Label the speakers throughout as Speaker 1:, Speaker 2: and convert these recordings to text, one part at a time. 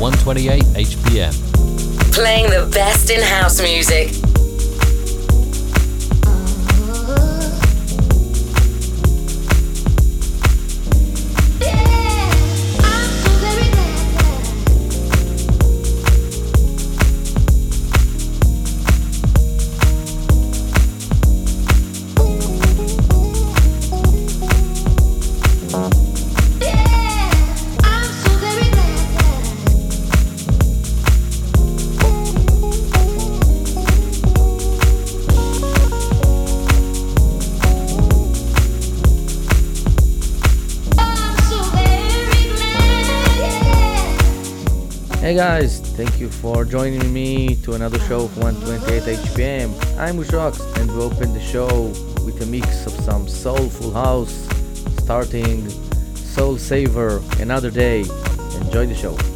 Speaker 1: listening to 128 HPM.
Speaker 2: Playing the best in house music.
Speaker 3: For joining me to another show of 128 HPM. I'm Ushox and we open the show with a mix of some soulful house, starting Soul Saver, Another Day. Enjoy the show.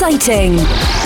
Speaker 4: Exciting.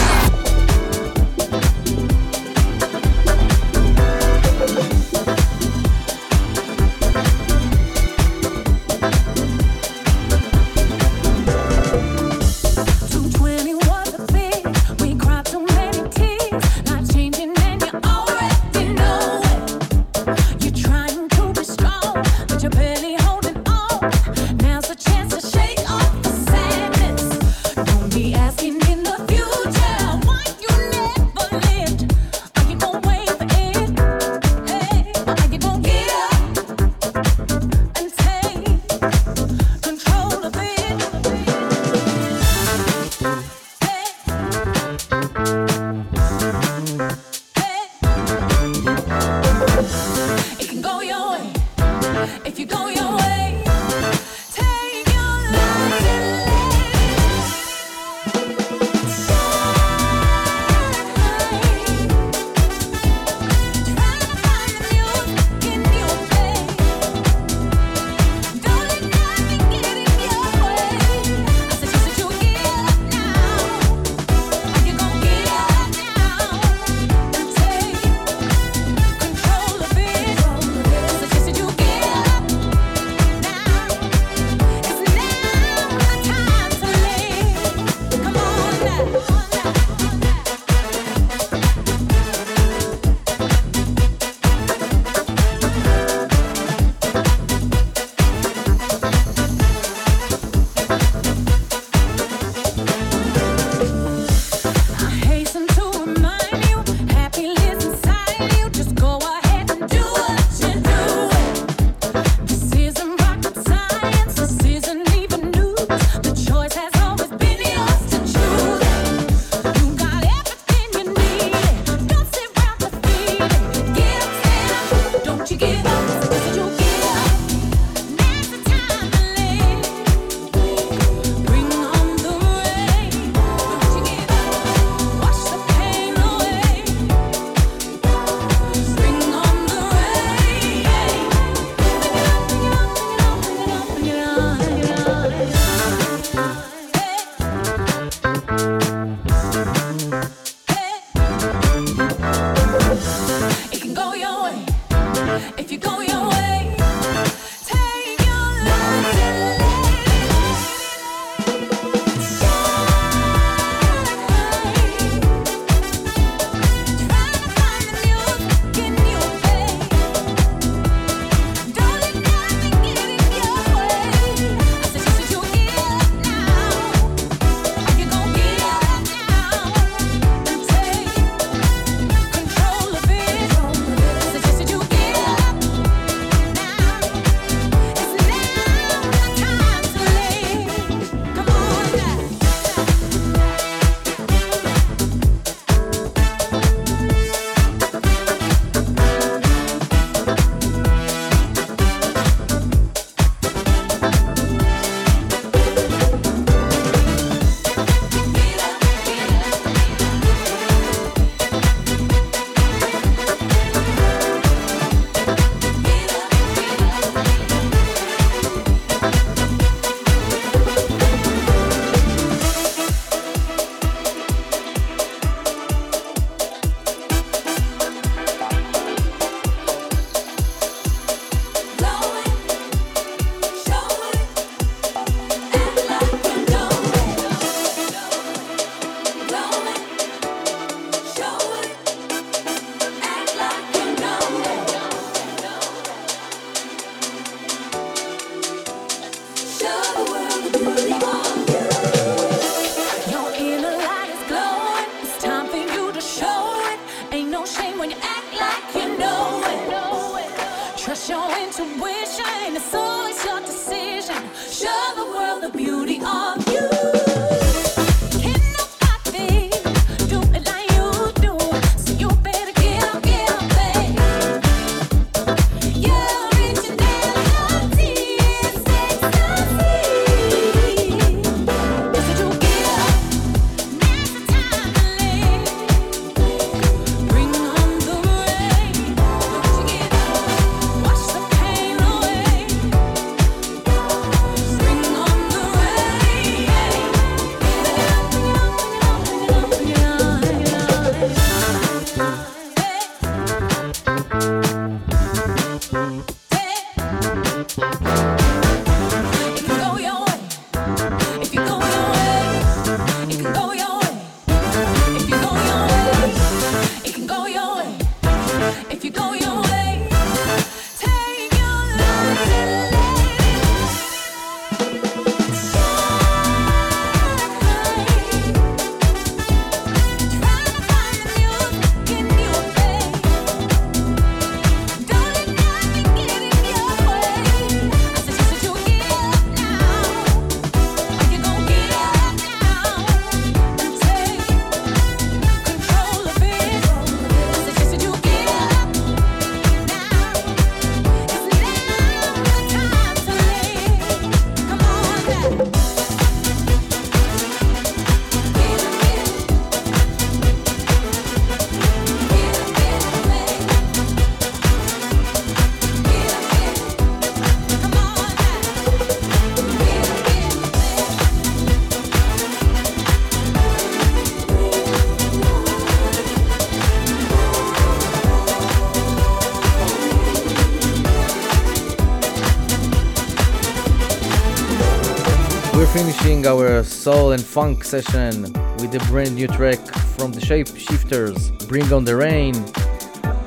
Speaker 3: Finishing our soul and funk session with a brand new track from the Shapeshifters, Bring on the Rain.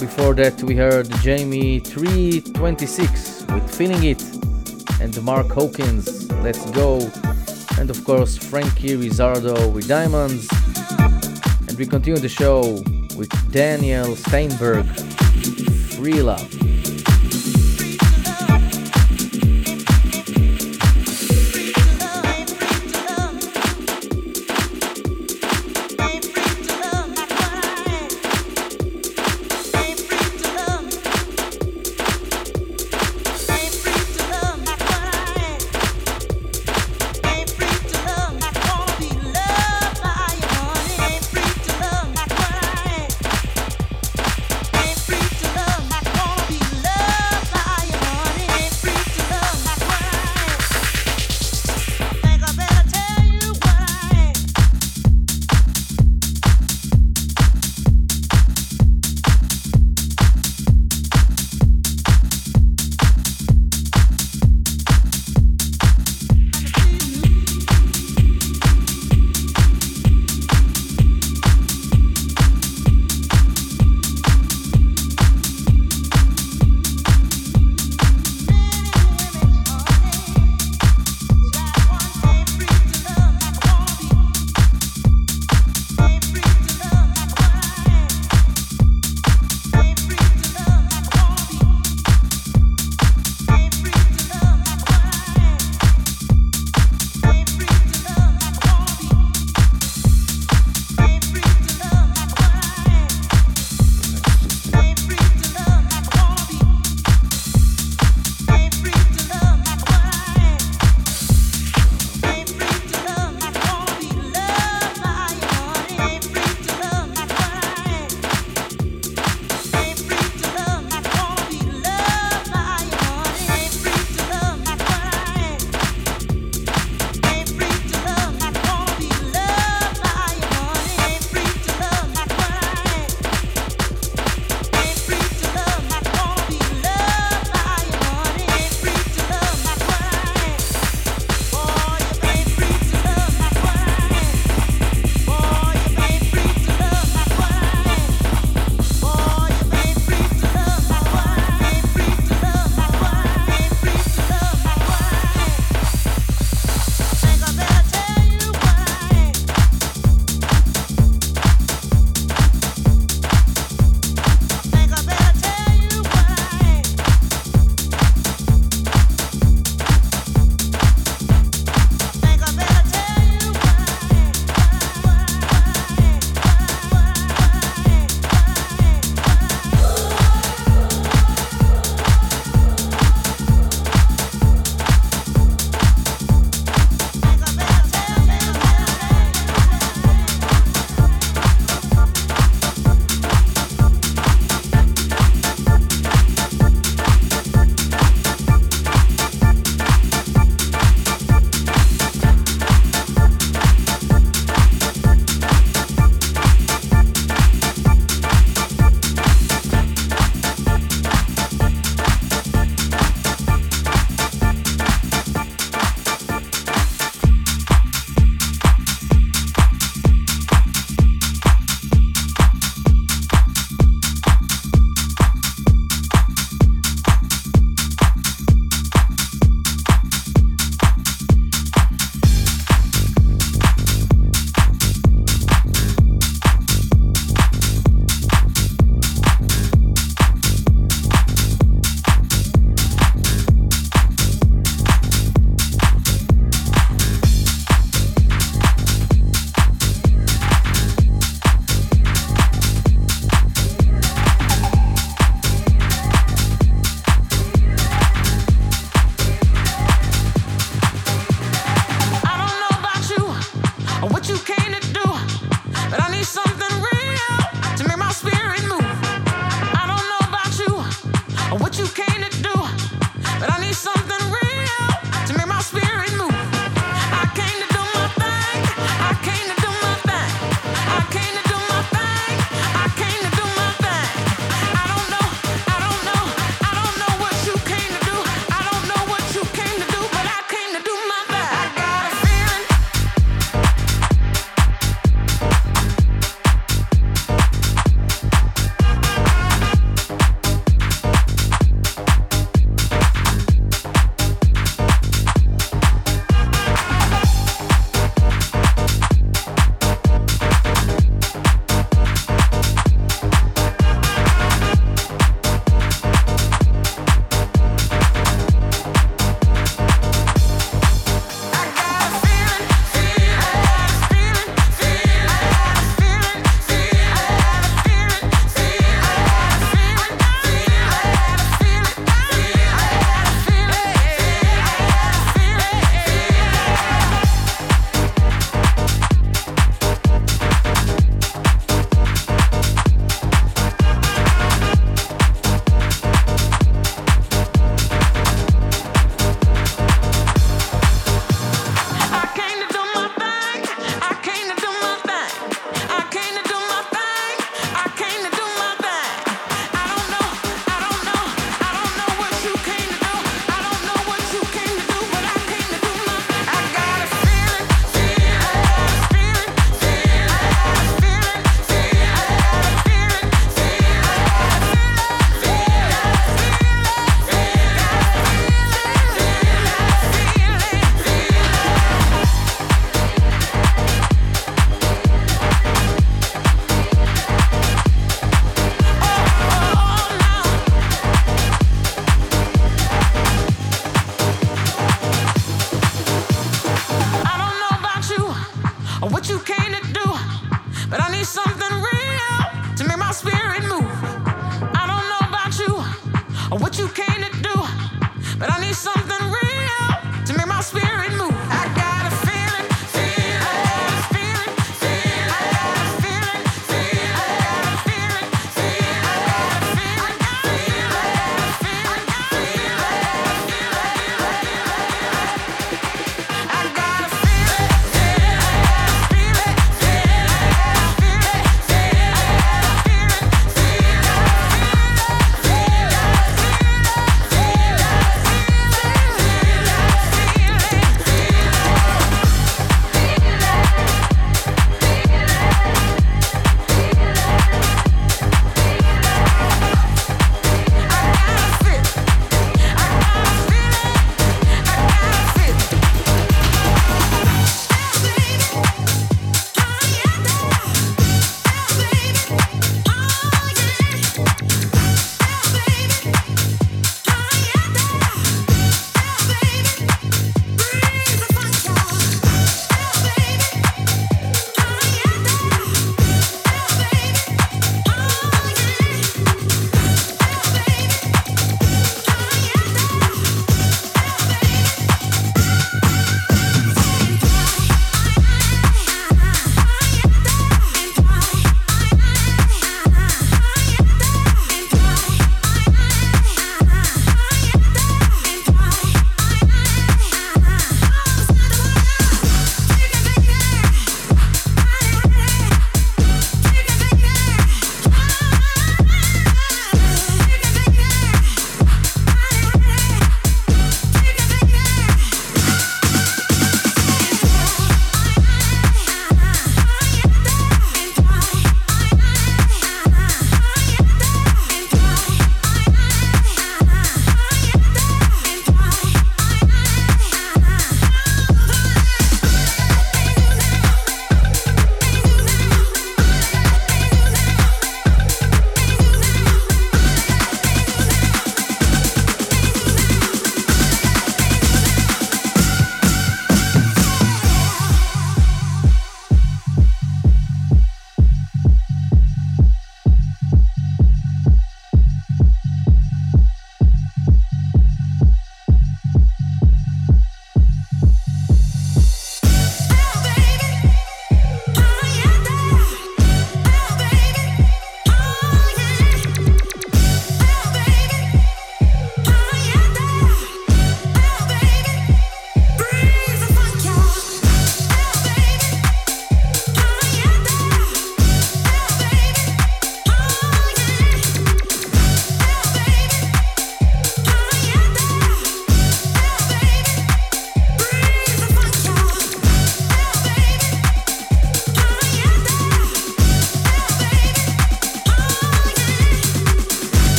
Speaker 3: Before that, we heard Jamie 326 with Feeling It and Mark Hawkins, Let's Go, and of course, Franky Rizardo with Diamonds. And we continue the show with Daniel Steinberg, Free Love.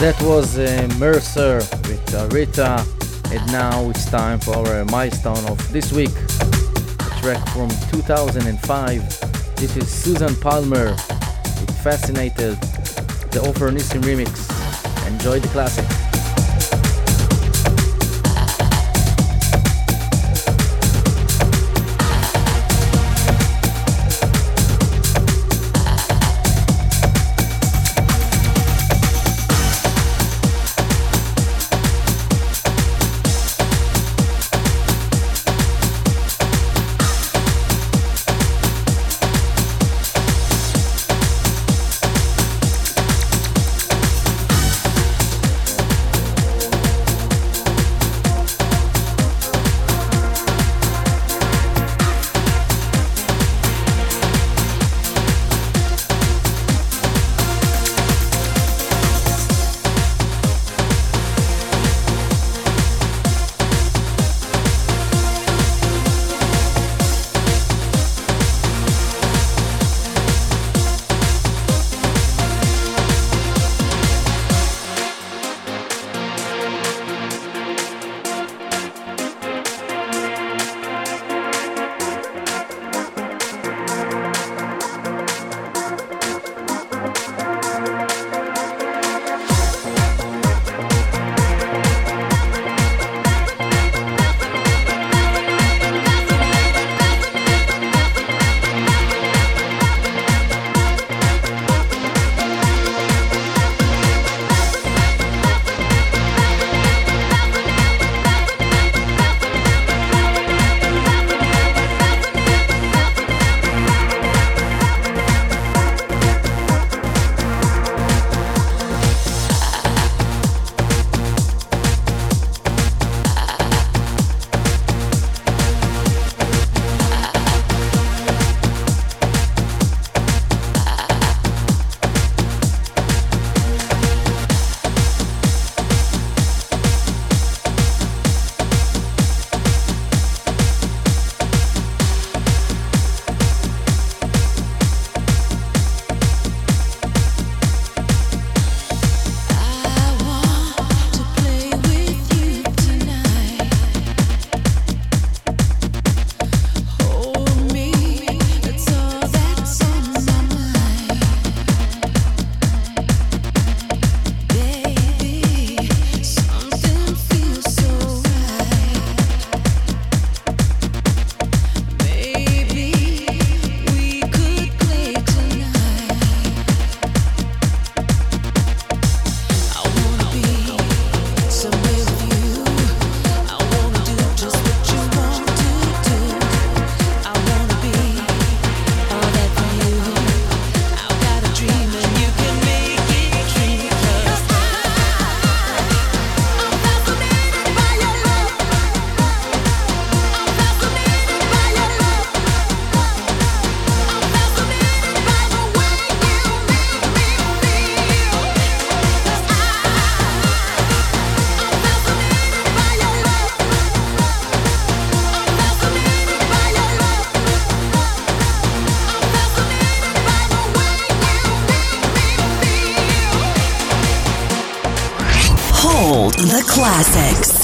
Speaker 3: That was uh, Mercer with uh, Rita, and now it's time for our milestone of this week. A track from 2005. This is Susan Palmer with Fascinated, the Offer Nissim remix. Enjoy the classic.
Speaker 5: classics.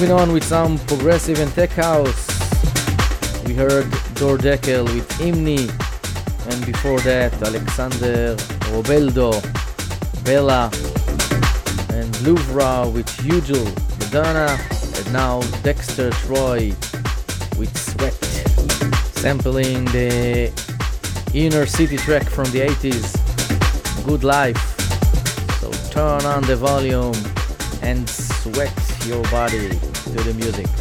Speaker 3: Moving on with some progressive and tech house. We heard Dor Dekel with Immni, and before that Alexander Robledo, Bella, and LOVRA with Hugel, Madonna, and now Dexter Troy with Sweat, sampling the Inner City track from the 80s, Good Life. So turn on the volume and sweat your body to the music.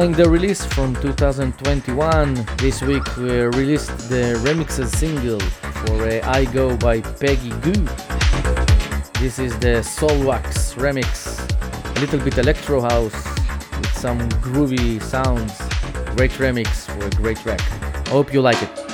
Speaker 6: Following the release from 2021, this week we released the remixes single for uh, I Go by Peggy Gou. This is the Soulwax remix, a little bit electro house with some groovy sounds. Great remix for a great track. Hope you like it.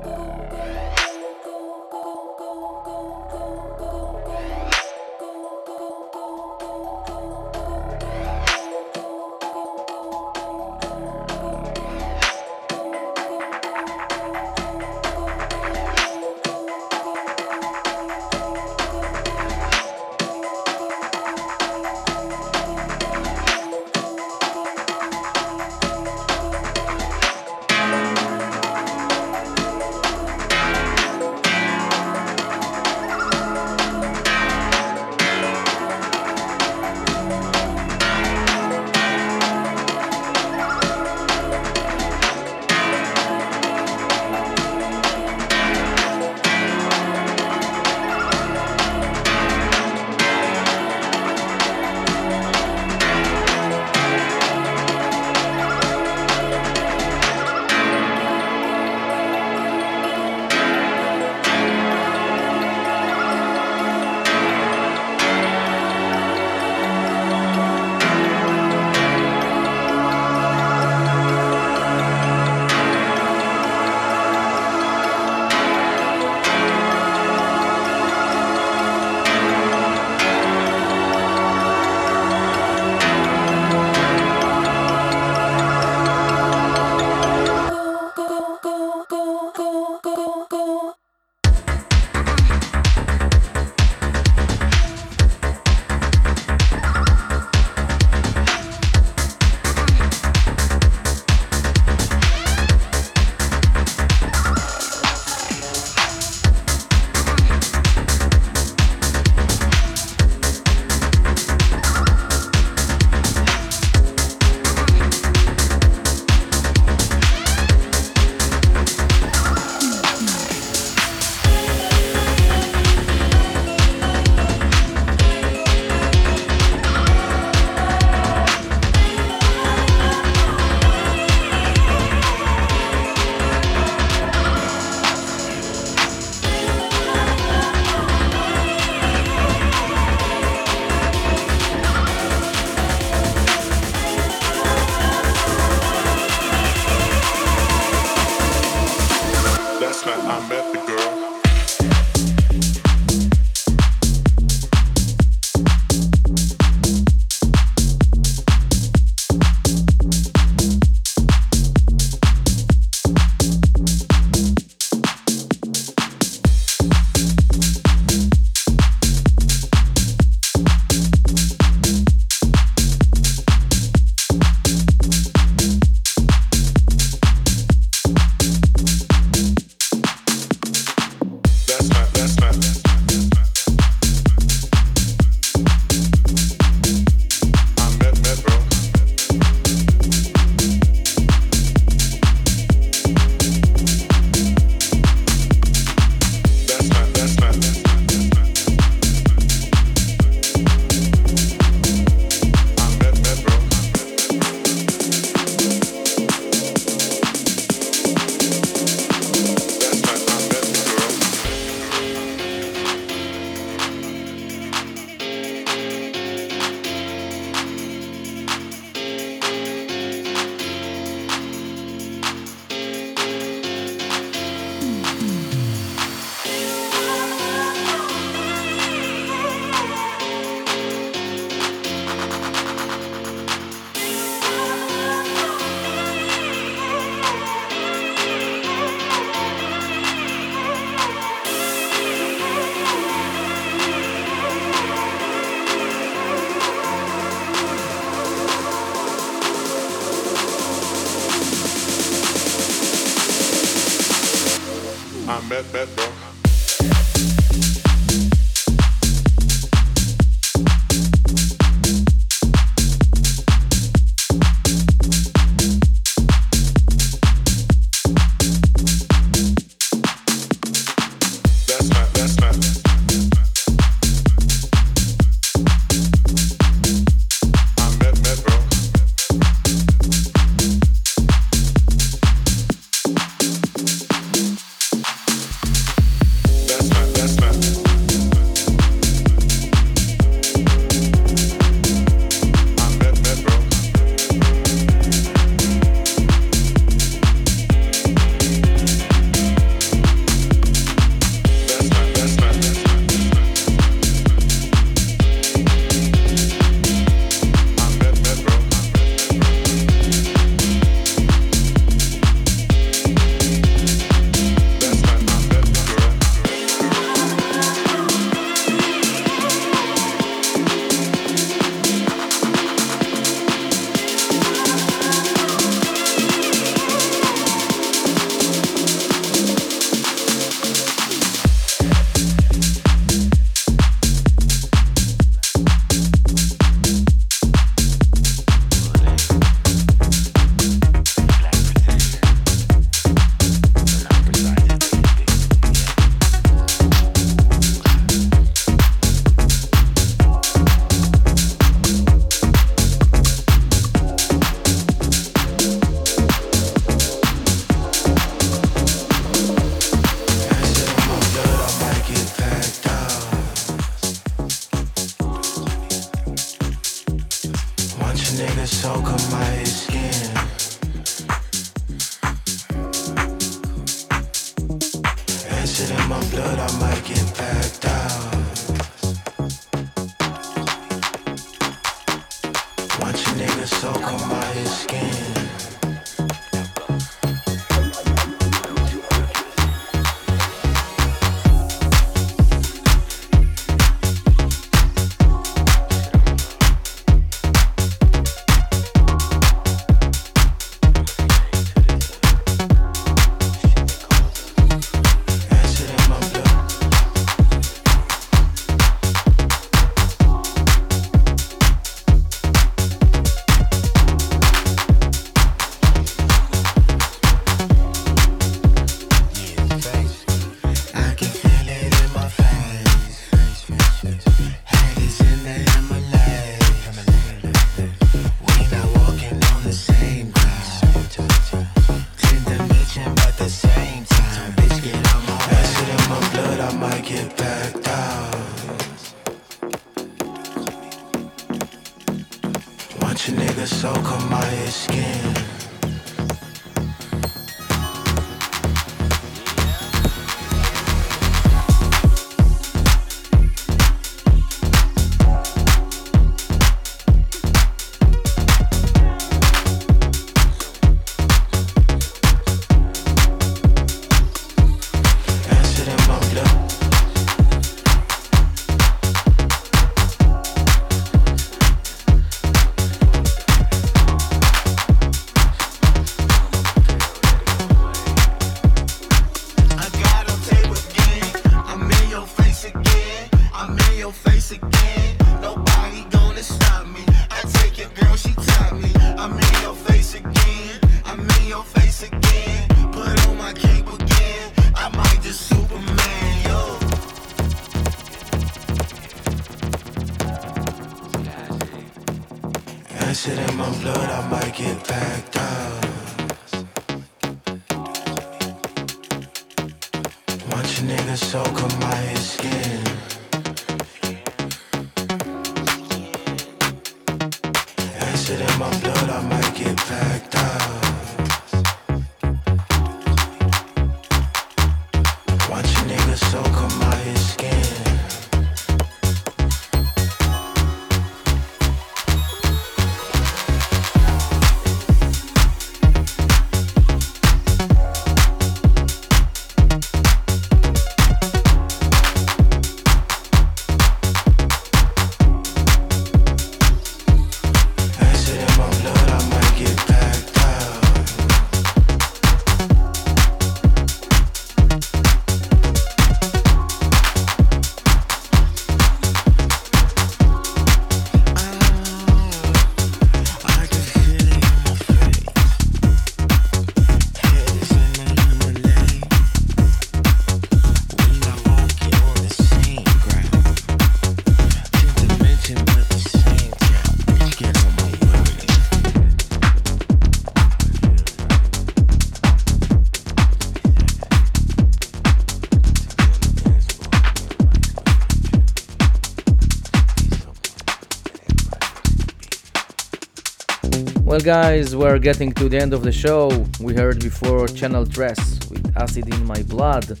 Speaker 3: Guys, we're getting to the end of the show. We heard before Channel Tres with Acid in My Blood.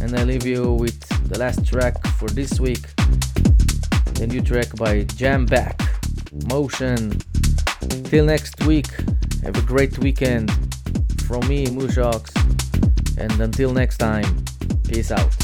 Speaker 3: And I leave you with the last track for this week the new track by Jamback, Motion. Till next week, have a great weekend. From me, Mushox. And until next time, peace out.